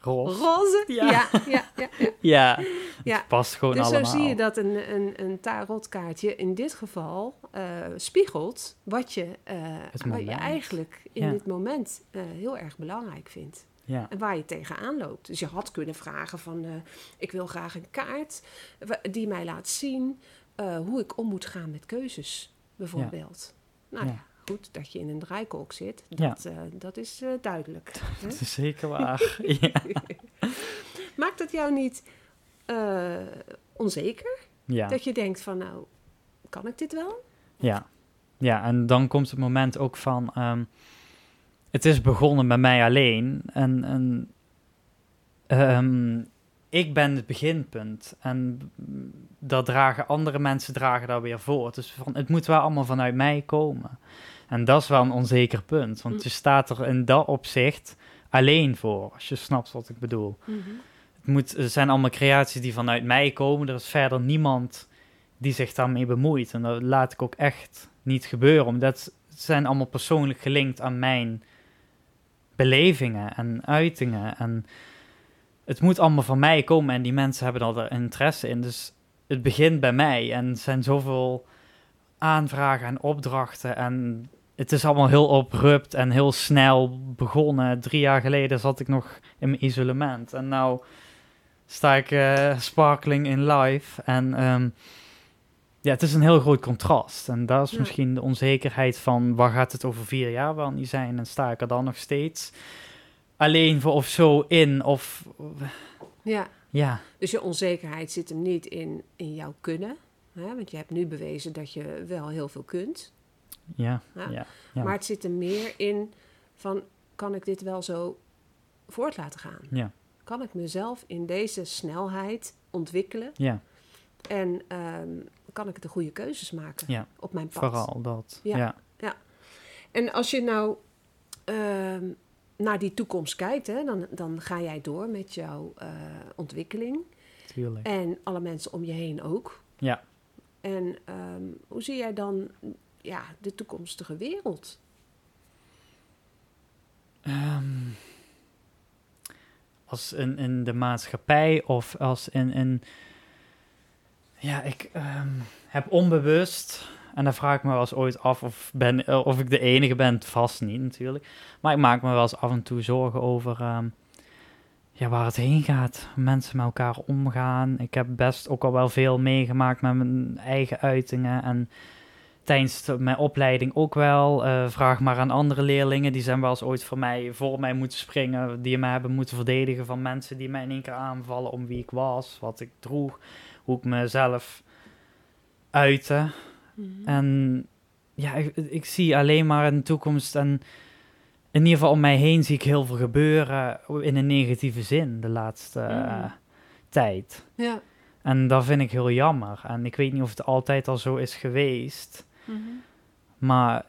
Roze. roze. Ja. ja, ja, ja, ja. Ja. Ja. Het past gewoon Dus allemaal. zo zie je dat een, een, een tarotkaartje in dit geval eh, spiegelt wat je, eh, wat je eigenlijk in Ja. dit moment eh, heel erg belangrijk vindt. Ja. En waar je tegenaan loopt. Dus je had kunnen vragen van... eh, ik wil graag een kaart die mij laat zien... eh, hoe ik om moet gaan met keuzes, bijvoorbeeld. Nou ja. Goed, dat je in een draaikolk zit, Ja. dat, eh, dat is eh, duidelijk. hè? Dat is zeker waar. Maakt het jou niet eh, onzeker? Ja. Dat je denkt van, nou, kan ik dit wel? Ja. ja, en dan komt het moment ook van... ehm, het is begonnen bij mij alleen. En, en ehm, ik ben het beginpunt. En dat dragen andere mensen dragen daar weer voor. Dus van, het moet wel allemaal vanuit mij komen. En dat is wel een onzeker punt. Want Mm. je staat er in dat opzicht alleen voor. Als je snapt wat ik bedoel. Het, moet, het zijn allemaal creaties die vanuit mij komen. Er is verder niemand die zich daarmee bemoeit. En dat laat ik ook echt niet gebeuren. Omdat het zijn allemaal persoonlijk gelinkt aan mijn belevingen en uitingen. En het moet allemaal van mij komen. En die mensen hebben er interesse in. Dus het begint bij mij. En er zijn zoveel aanvragen en opdrachten. En het is allemaal heel abrupt en heel snel begonnen. Drie jaar geleden zat ik nog in mijn isolement. En nou sta ik eh, sparkling in live. En ehm, ja, het is een heel groot contrast. En dat is Ja. misschien de onzekerheid van... waar gaat het over vier jaar wel niet zijn? En sta ik er dan nog steeds alleen voor of zo in? Of Ja, ja, dus je onzekerheid zit hem niet in, in jouw kunnen. Hè? Want je hebt nu bewezen dat je wel heel veel kunt. ja, Ja. ja. ja. Maar het zit er meer in van, kan ik dit wel zo voort laten gaan? Ja, Kan ik mezelf in deze snelheid ontwikkelen? ja, En ehm, kan ik de goede keuzes maken Ja, op mijn pad? vooral dat. Ja. Ja, En als je nou ehm, naar die toekomst kijkt, hè, dan, dan ga jij door met jouw eh, ontwikkeling. tuurlijk. En alle mensen om je heen ook. Ja. En ehm, hoe zie jij dan ja, de toekomstige wereld? Ehm, als in, in de maatschappij of als in... in ja, ik ehm, heb onbewust... En dan vraag ik me wel eens ooit af of, ben, eh, of ik de enige ben. Vast niet natuurlijk. Maar ik maak me wel eens af en toe zorgen over... ehm, ja, waar het heen gaat. Mensen met elkaar omgaan. Ik heb best ook al wel veel meegemaakt met mijn eigen uitingen. En tijdens de- mijn opleiding ook wel. Eh, vraag maar aan andere leerlingen. Die zijn wel eens ooit voor mij, voor mij moeten springen. Die me hebben moeten verdedigen van mensen die mij in één keer aanvallen om wie ik was. Wat ik droeg. Hoe ik mezelf uitte. En ja, ik, ik zie alleen maar in de toekomst. En in ieder geval om mij heen zie ik heel veel gebeuren. In een negatieve zin de laatste eh, Mm. tijd. Ja, En dat vind ik heel jammer. En ik weet niet of het altijd al zo is geweest. Mhm. Maar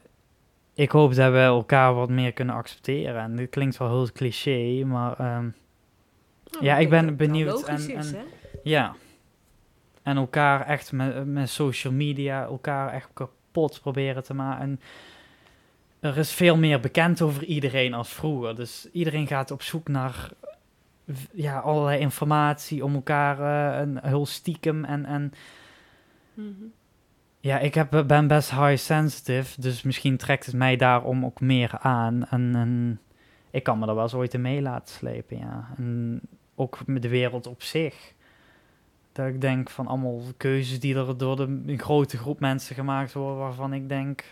ik hoop dat we elkaar wat meer kunnen accepteren. En dit klinkt wel heel cliché, maar ehm, Nou, Ja, ik ben benieuwd en- is, en- hè? ja. En elkaar echt met, met social media, elkaar echt kapot proberen te maken. En er is veel meer bekend over iedereen als vroeger. Dus iedereen gaat op zoek naar ja, allerlei informatie om elkaar eh, een heel stiekem. En, en Mhm. ja, ik heb, ben best high sensitive, dus misschien trekt het mij daarom ook meer aan. En, en ik kan me er wel eens ooit in mee laten slepen, ja. En ook met de wereld op zich. Dat ik denk van allemaal keuzes die er door de, een grote groep mensen gemaakt worden, waarvan ik denk,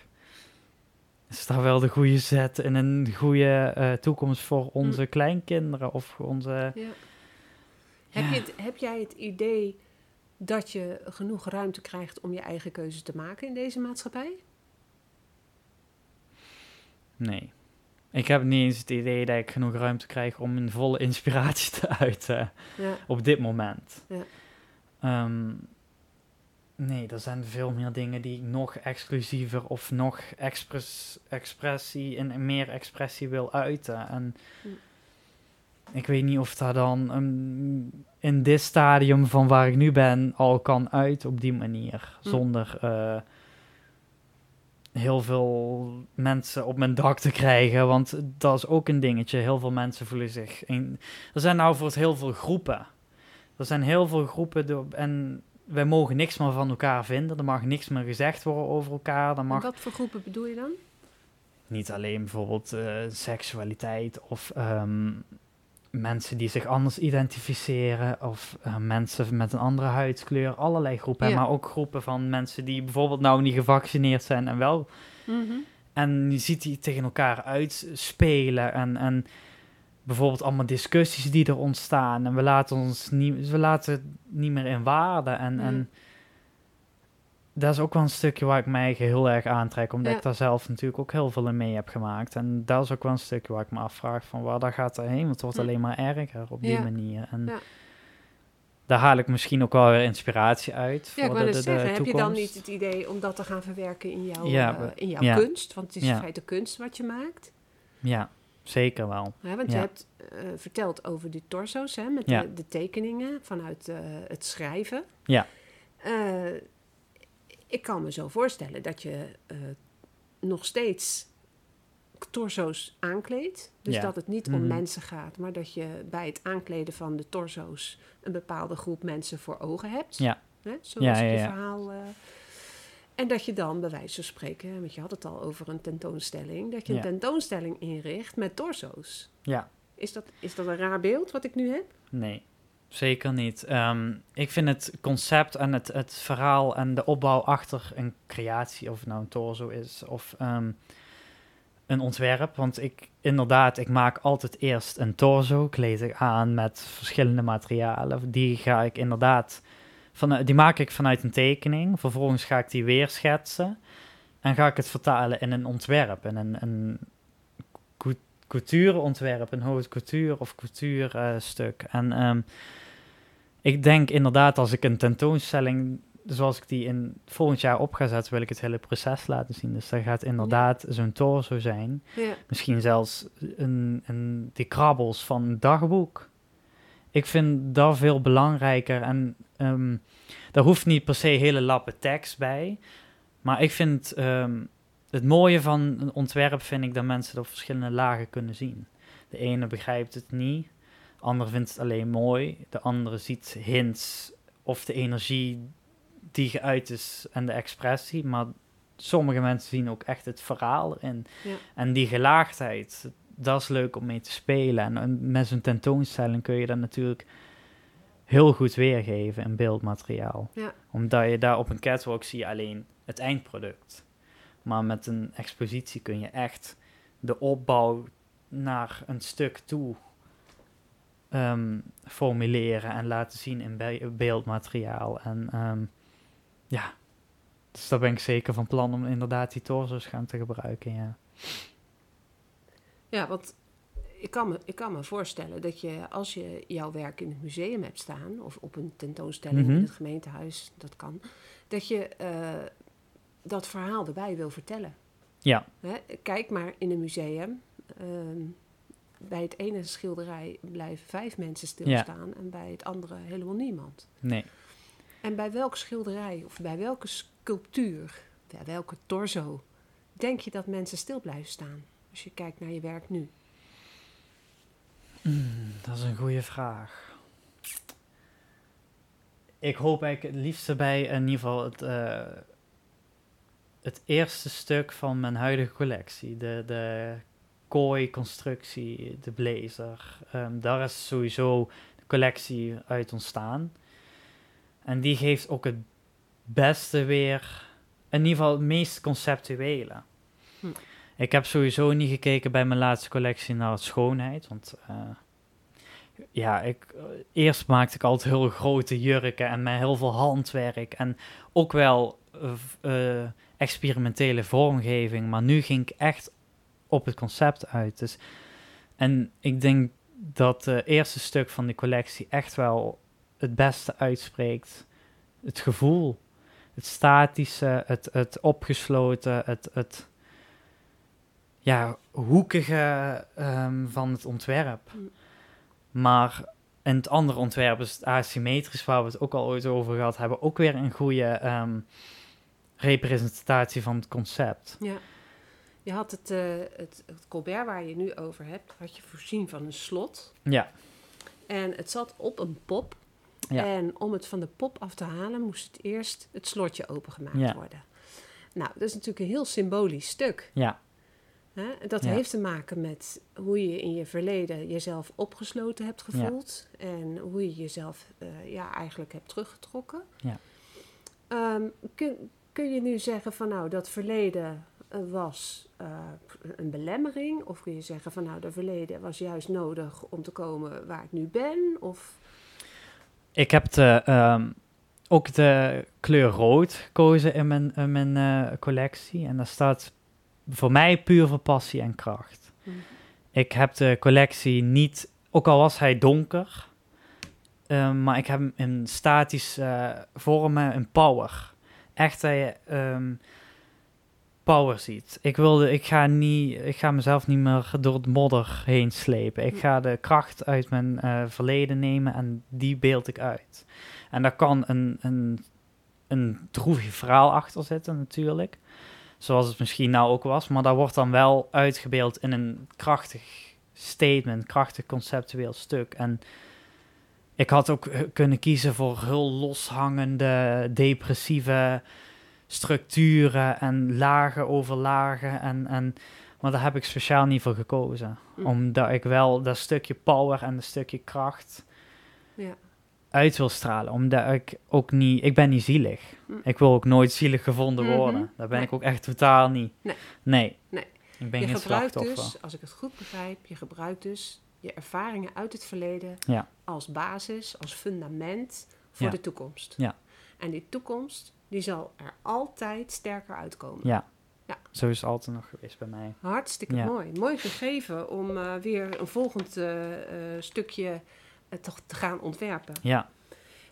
is dat wel de goede zet in een goede eh, toekomst voor onze kleinkinderen of onze... Ja. Heb, je het, heb jij het idee dat je genoeg ruimte krijgt om je eigen keuze te maken in deze maatschappij? Nee. Ik heb niet eens het idee dat ik genoeg ruimte krijg om een volle inspiratie te uiten. Ja. op dit moment. Ja. Ehm, nee, er zijn veel meer dingen die ik nog exclusiever of nog expres, expressie en meer expressie wil uiten. En Hm. ik weet niet of dat dan in dit stadium van waar ik nu ben al kan uit op die manier. Hm. Zonder eh, heel veel mensen op mijn dak te krijgen. Want dat is ook een dingetje. Heel veel mensen voelen zich. In, er zijn nou voor het heel veel groepen. Er zijn heel veel groepen door- en wij mogen niks meer van elkaar vinden. Er mag niks meer gezegd worden over elkaar. Er En mag wat voor groepen bedoel je dan? niet alleen bijvoorbeeld eh, seksualiteit of ehm, mensen die zich anders identificeren of eh, mensen met een andere huidskleur. Allerlei groepen, Ja. maar ook groepen van mensen die bijvoorbeeld nou niet gevaccineerd zijn en wel Mhm. en je ziet die tegen elkaar uitspelen en, en bijvoorbeeld allemaal discussies die er ontstaan. En we laten ons niet, we laten het niet meer in waarde. En, Mm. en dat is ook wel een stukje waar ik mij heel erg aantrek, omdat Ja. ik daar zelf natuurlijk ook heel veel in mee heb gemaakt. En dat is ook wel een stukje waar ik me afvraag van waar dat gaat heen. Want het wordt Mm. alleen maar erger op die Ja. manier. En Ja. daar haal ik misschien ook wel weer inspiratie uit Ja, voor de, de heb je dan niet het idee om dat te gaan verwerken in jouw, eh, in jouw kunst? Want het is in feite kunst wat je maakt. Ja, zeker wel. Ja, want je hebt eh, verteld over die torso's, hè, met Ja. de, de tekeningen vanuit eh, het schrijven. Ja. Eh, ik kan me zo voorstellen dat je nog steeds torso's aankleedt. Dus Ja. dat het niet om Mhm. mensen gaat, maar dat je bij het aankleden van de torso's een bepaalde groep mensen voor ogen hebt. Ja. Hè? Zo Ja, is ja, je verhaal. En dat je dan, bij wijze van spreken, want je had het al over een tentoonstelling, dat je Ja. een tentoonstelling inricht met torso's. Ja. Is dat, is dat een raar beeld wat ik nu heb? Nee, zeker niet. Ehm, ik vind het concept en het, het verhaal en de opbouw achter een creatie, of het nou een torso is of ehm, een ontwerp. Want ik, inderdaad, ik maak altijd eerst een torso, kleed ik aan met verschillende materialen. Die ga ik inderdaad, van, die maak ik vanuit een tekening. Vervolgens ga ik die weer schetsen en ga ik het vertalen in een ontwerp, in een, een coutureontwerp, een couture of couture eh. En ehm, ik denk inderdaad, als ik een tentoonstelling, zoals ik die in volgend jaar op ga zetten, wil ik het hele proces laten zien. Dus dat gaat inderdaad zo'n torso zijn. Ja. Misschien zelfs een, een, die krabbels van een dagboek. Ik vind dat veel belangrijker. En ehm daar hoeft niet per se hele lappen tekst bij. Maar ik vind ehm, het mooie van een ontwerp vind ik dat mensen het op verschillende lagen kunnen zien. De ene begrijpt het niet, de andere vindt het alleen mooi, de andere ziet hints of de energie die geuit is en de expressie. Maar sommige mensen zien ook echt het verhaal erin. Ja. En die gelaagdheid, dat is leuk om mee te spelen. En, en met zo'n tentoonstelling kun je dat natuurlijk heel goed weergeven in beeldmateriaal. Ja. Omdat je daar op een catwalk zie je alleen het eindproduct. Maar met een expositie kun je echt de opbouw naar een stuk toe ehm, formuleren en laten zien in be- beeldmateriaal. En ehm, ja, dus daar ben ik zeker van plan om inderdaad die torsos gaan te gebruiken, ja. Ja, want ik kan, me, ik kan me voorstellen dat je, als je jouw werk in het museum hebt staan, of op een tentoonstelling Mhm. in het gemeentehuis, dat kan, dat je eh, dat verhaal erbij wil vertellen. Ja. Hè? Kijk maar in een museum. ehm, bij het ene schilderij blijven vijf mensen stilstaan en bij het andere helemaal niemand. Nee. En bij welk schilderij of bij welke sculptuur, bij welke torso, denk je dat mensen stil blijven staan als je kijkt naar je werk nu? Mm, dat is een goede vraag. Ik hoop eigenlijk het liefste bij in ieder geval het, eh, het eerste stuk van mijn huidige collectie. De, de kooi-constructie, de blazer. Ehm, daar is sowieso de collectie uit ontstaan. En die geeft ook het beste weer, in ieder geval het meest conceptuele. Hm. Ik heb sowieso niet gekeken bij mijn laatste collectie naar schoonheid, want eh, ja, ik, eh, eerst maakte ik altijd heel grote jurken en met heel veel handwerk en ook wel eh, experimentele vormgeving, maar nu ging ik echt op het concept uit. Dus, en ik denk dat het eerste stuk van die collectie echt wel het beste uitspreekt. Het gevoel, het statische, het, het opgesloten, het, het ja, hoekige ehm, van het ontwerp. Mm. Maar in het andere ontwerp is het asymmetrisch, waar we het ook al ooit over gehad hebben, ook weer een goede ehm, representatie van het concept. Ja. Je had het, eh, het, het Colbert waar je nu over hebt, had je voorzien van een slot. Ja, En het zat op een pop. Ja. En om het van de pop af te halen, moest het eerst het slotje opengemaakt Ja. worden. Nou, dat is natuurlijk een heel symbolisch stuk. ja, Hè? Dat Ja. heeft te maken met hoe je in je verleden jezelf opgesloten hebt Ja. gevoeld. En hoe je jezelf eh, ja, eigenlijk hebt teruggetrokken. Ja. Ehm, kun, kun je nu zeggen van nou, dat verleden eh, was eh, een belemmering? Of kun je zeggen van nou, dat verleden was juist nodig om te komen waar ik nu ben? Of... Ik heb de, ehm, ook de kleur rood gekozen in mijn, in mijn collectie. En daar staat voor mij puur voor passie en kracht. Ik heb de collectie niet, ook al was hij donker, ehm, maar ik heb hem in statische vormen, in power. Echt dat je ehm, power ziet. Ik, wilde, ik, ga niet, ik ga mezelf niet meer door het modder heen slepen. Ik Hm. ga de kracht uit mijn eh, verleden nemen en die beeld ik uit. En daar kan een, een, een droevig verhaal achter zitten natuurlijk. Zoals het misschien nou ook was. Maar dat wordt dan wel uitgebeeld in een krachtig statement, krachtig conceptueel stuk. En ik had ook eh, kunnen kiezen voor heel loshangende, depressieve structuren en lagen over lagen. En, en, maar daar heb ik speciaal niet voor gekozen. Mm. Omdat ik wel dat stukje power en dat stukje kracht Ja. Uit wil stralen. Omdat ik ook niet... Ik ben niet zielig. Mm. Ik wil ook nooit zielig gevonden Mhm. worden. Daar ben Nee. ik ook echt totaal niet. Nee. Nee. Nee. Ik ben je geen gebruikt slachtoffer. dus, als ik het goed begrijp, je gebruikt dus je ervaringen uit het verleden Ja. als basis, als fundament voor Ja. de toekomst. Ja. En die toekomst, die zal er altijd sterker uitkomen. Ja. Ja. Zo is het altijd nog geweest bij mij. Hartstikke Ja. mooi. Mooi gegeven om eh, weer een volgend eh, eh, stukje toch te gaan ontwerpen. Ja.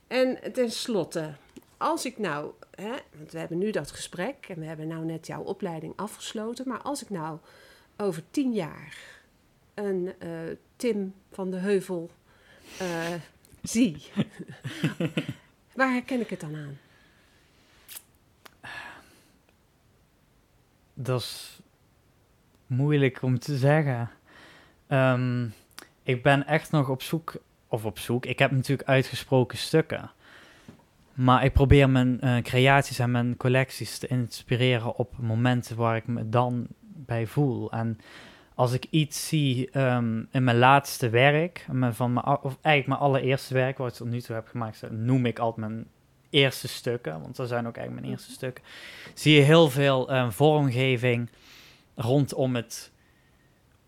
En tenslotte, als ik nou, hè, want we hebben nu dat gesprek en we hebben nou net jouw opleiding afgesloten, maar als ik nou over tien jaar een eh, Tim van de Heuvel eh, zie, waar herken ik het dan aan? Dat is moeilijk om te zeggen. Ehm, ik ben echt nog op zoek, of op zoek. Ik heb natuurlijk uitgesproken stukken. Maar ik probeer mijn eh, creaties en mijn collecties te inspireren op momenten waar ik me dan bij voel. En als ik iets zie ehm, in mijn laatste werk, mijn- van mijn, of eigenlijk mijn allereerste werk wat ik tot nu toe heb gemaakt, noem ik altijd mijn eerste stukken, want dat zijn ook eigenlijk mijn eerste stukken, zie je heel veel eh, vormgeving rondom het,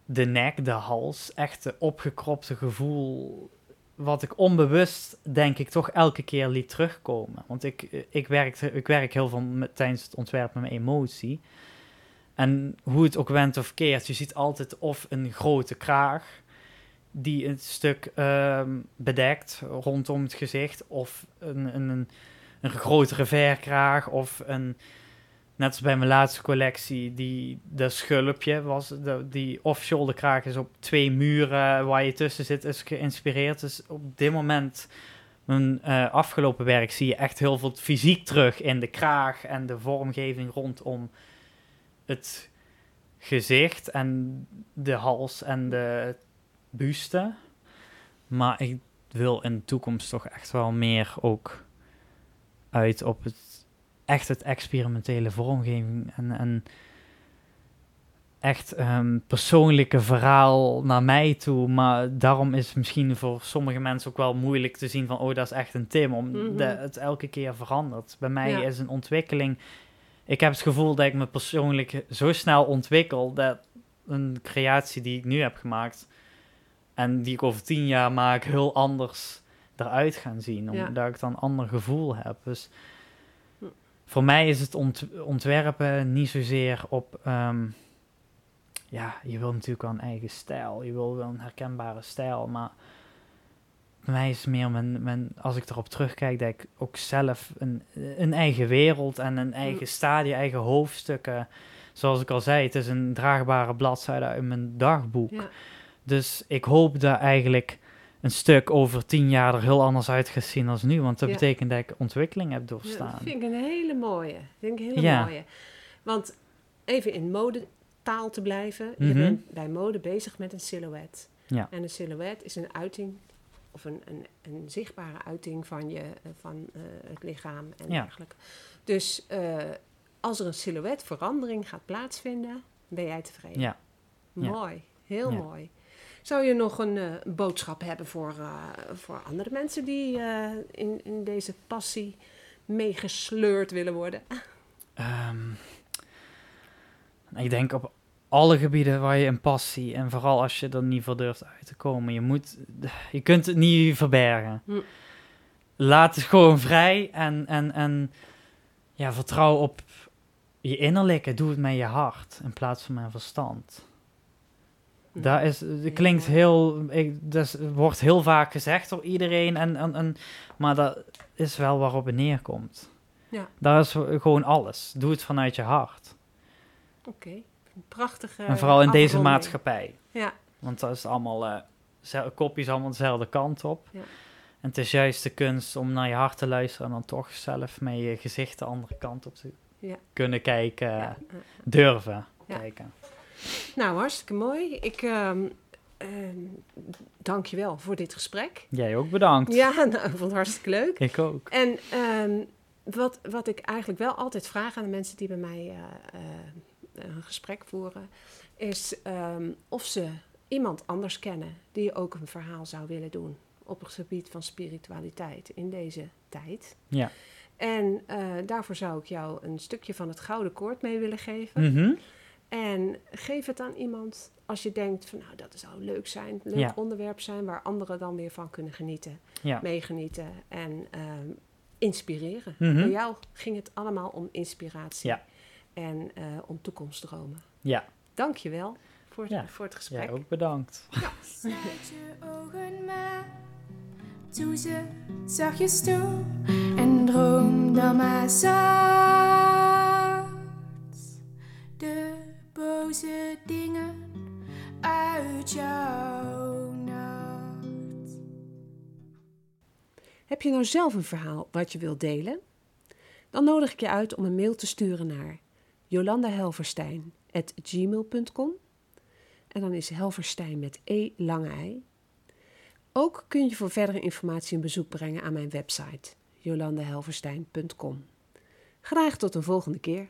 de nek, de hals, echt de opgekropte gevoel, wat ik onbewust, denk ik, toch elke keer liet terugkomen. Want ik, ik, werk, ik werk heel veel tijdens het ontwerp met mijn emotie. En hoe het ook went of keert, je ziet altijd of een grote kraag, die een stuk ehm, bedekt rondom het gezicht. Of een, een, een, een grotere verkraag. Of een, net als bij mijn laatste collectie, die, dat schulpje was. De, die off-shoulder kraag is op twee muren waar je tussen zit, is geïnspireerd. Dus op dit moment, mijn eh, afgelopen werk, zie je echt heel veel fysiek terug in de kraag en de vormgeving rondom het gezicht en de hals en de buste. Maar ik wil in de toekomst toch echt wel meer ook uit op het echt het experimentele vormgeving en, en echt een persoonlijke verhaal naar mij toe. Maar daarom is het misschien voor sommige mensen ook wel moeilijk te zien van, oh, dat is echt een Tim, omdat Mhm. het elke keer verandert. Bij mij Ja. is een ontwikkeling. Ik heb het gevoel dat ik me persoonlijk zo snel ontwikkel dat een creatie die ik nu heb gemaakt en die ik over tien jaar maak, heel anders eruit gaan zien. Ja. Omdat ik dan een ander gevoel heb. Dus. Voor mij is het ont- ontwerpen niet zozeer op. ehm, ja, je wil natuurlijk wel een eigen stijl. Je wil wel een herkenbare stijl. Maar bij mij is het meer mijn, mijn, als ik erop terugkijk, dat ik ook zelf een, een eigen wereld en een eigen stadie, eigen hoofdstukken. Zoals ik al zei, het is een draagbare bladzijde uit mijn dagboek. Ja. Dus ik hoop dat eigenlijk een stuk over tien jaar er heel anders uit gaat zien als nu. Want dat Ja. betekent dat ik ontwikkeling heb Ja, doorstaan. dat vind ik een hele mooie. Vind ik een hele Ja. mooie. Want even in modetaal te blijven. Je Mhm. bent bij mode bezig met een silhouet. Ja. En een silhouet is een uiting of een, een, een zichtbare uiting van, je, eh, van eh, het lichaam en dergelijke. Dus eh, als er een silhouetverandering gaat plaatsvinden, ben jij tevreden. Ja. Mooi, heel mooi. Zou je nog een eh, boodschap hebben voor, eh, voor andere mensen die eh, in, in deze passie meegesleurd willen worden? Ehm, ik denk op alle gebieden waar je een passie en vooral als je er niet voor durft uit te komen, je moet, je kunt het niet verbergen. Hm. Laat het gewoon vrij en, en, en ja, vertrouw op je innerlijke. Doe het met je hart in plaats van mijn verstand. Dat, is, dat klinkt heel, ik, dat wordt heel vaak gezegd door iedereen, en, en, en, maar dat is wel waarop het neerkomt. Ja. Daar is gewoon alles. Doe het vanuit je hart. Oké, prachtige en vooral in deze maatschappij. Ja, Want dat is allemaal, zel- kopjes allemaal dezelfde kant op. Ja. En het is juist de kunst om naar je hart te luisteren en dan toch zelf met je gezicht de andere kant op te Ja. kunnen kijken, ja. durven Ja. kijken. Nou, hartstikke mooi. Ik ehm, dank je wel voor dit gesprek. Jij ook bedankt. Ja, nou, ik vond het hartstikke leuk. Ik ook. En ehm, wat, wat ik eigenlijk wel altijd vraag aan de mensen die bij mij eh, eh, een gesprek voeren, is of ze iemand anders kennen die ook een verhaal zou willen doen op het gebied van spiritualiteit in deze tijd. Ja. En eh, daarvoor zou ik jou een stukje van het gouden koord mee willen geven. Mhm. En geef het aan iemand als je denkt van nou dat zou leuk zijn, een leuk Ja. onderwerp zijn waar anderen dan weer van kunnen genieten Ja. meegenieten en ehm, inspireren. Mhm. Bij jou ging het allemaal om inspiratie Ja. en eh, om toekomstdromen. Ja. Dank je wel voor, het- Ja. voor het gesprek. Jij ook bedankt. Sluit je ogen maar, doe ze zachtjes toe en droom dan maar zacht. De boze dingen uit jouw nacht. Heb je nou zelf een verhaal wat je wilt delen? Dan nodig ik je uit om een mail te sturen naar jolandahelverstein.gmail.com En dan is Helverstein met E lange ei. Ook kun je voor verdere informatie een bezoek brengen aan mijn website jolandahelverstein.com. Graag tot een volgende keer.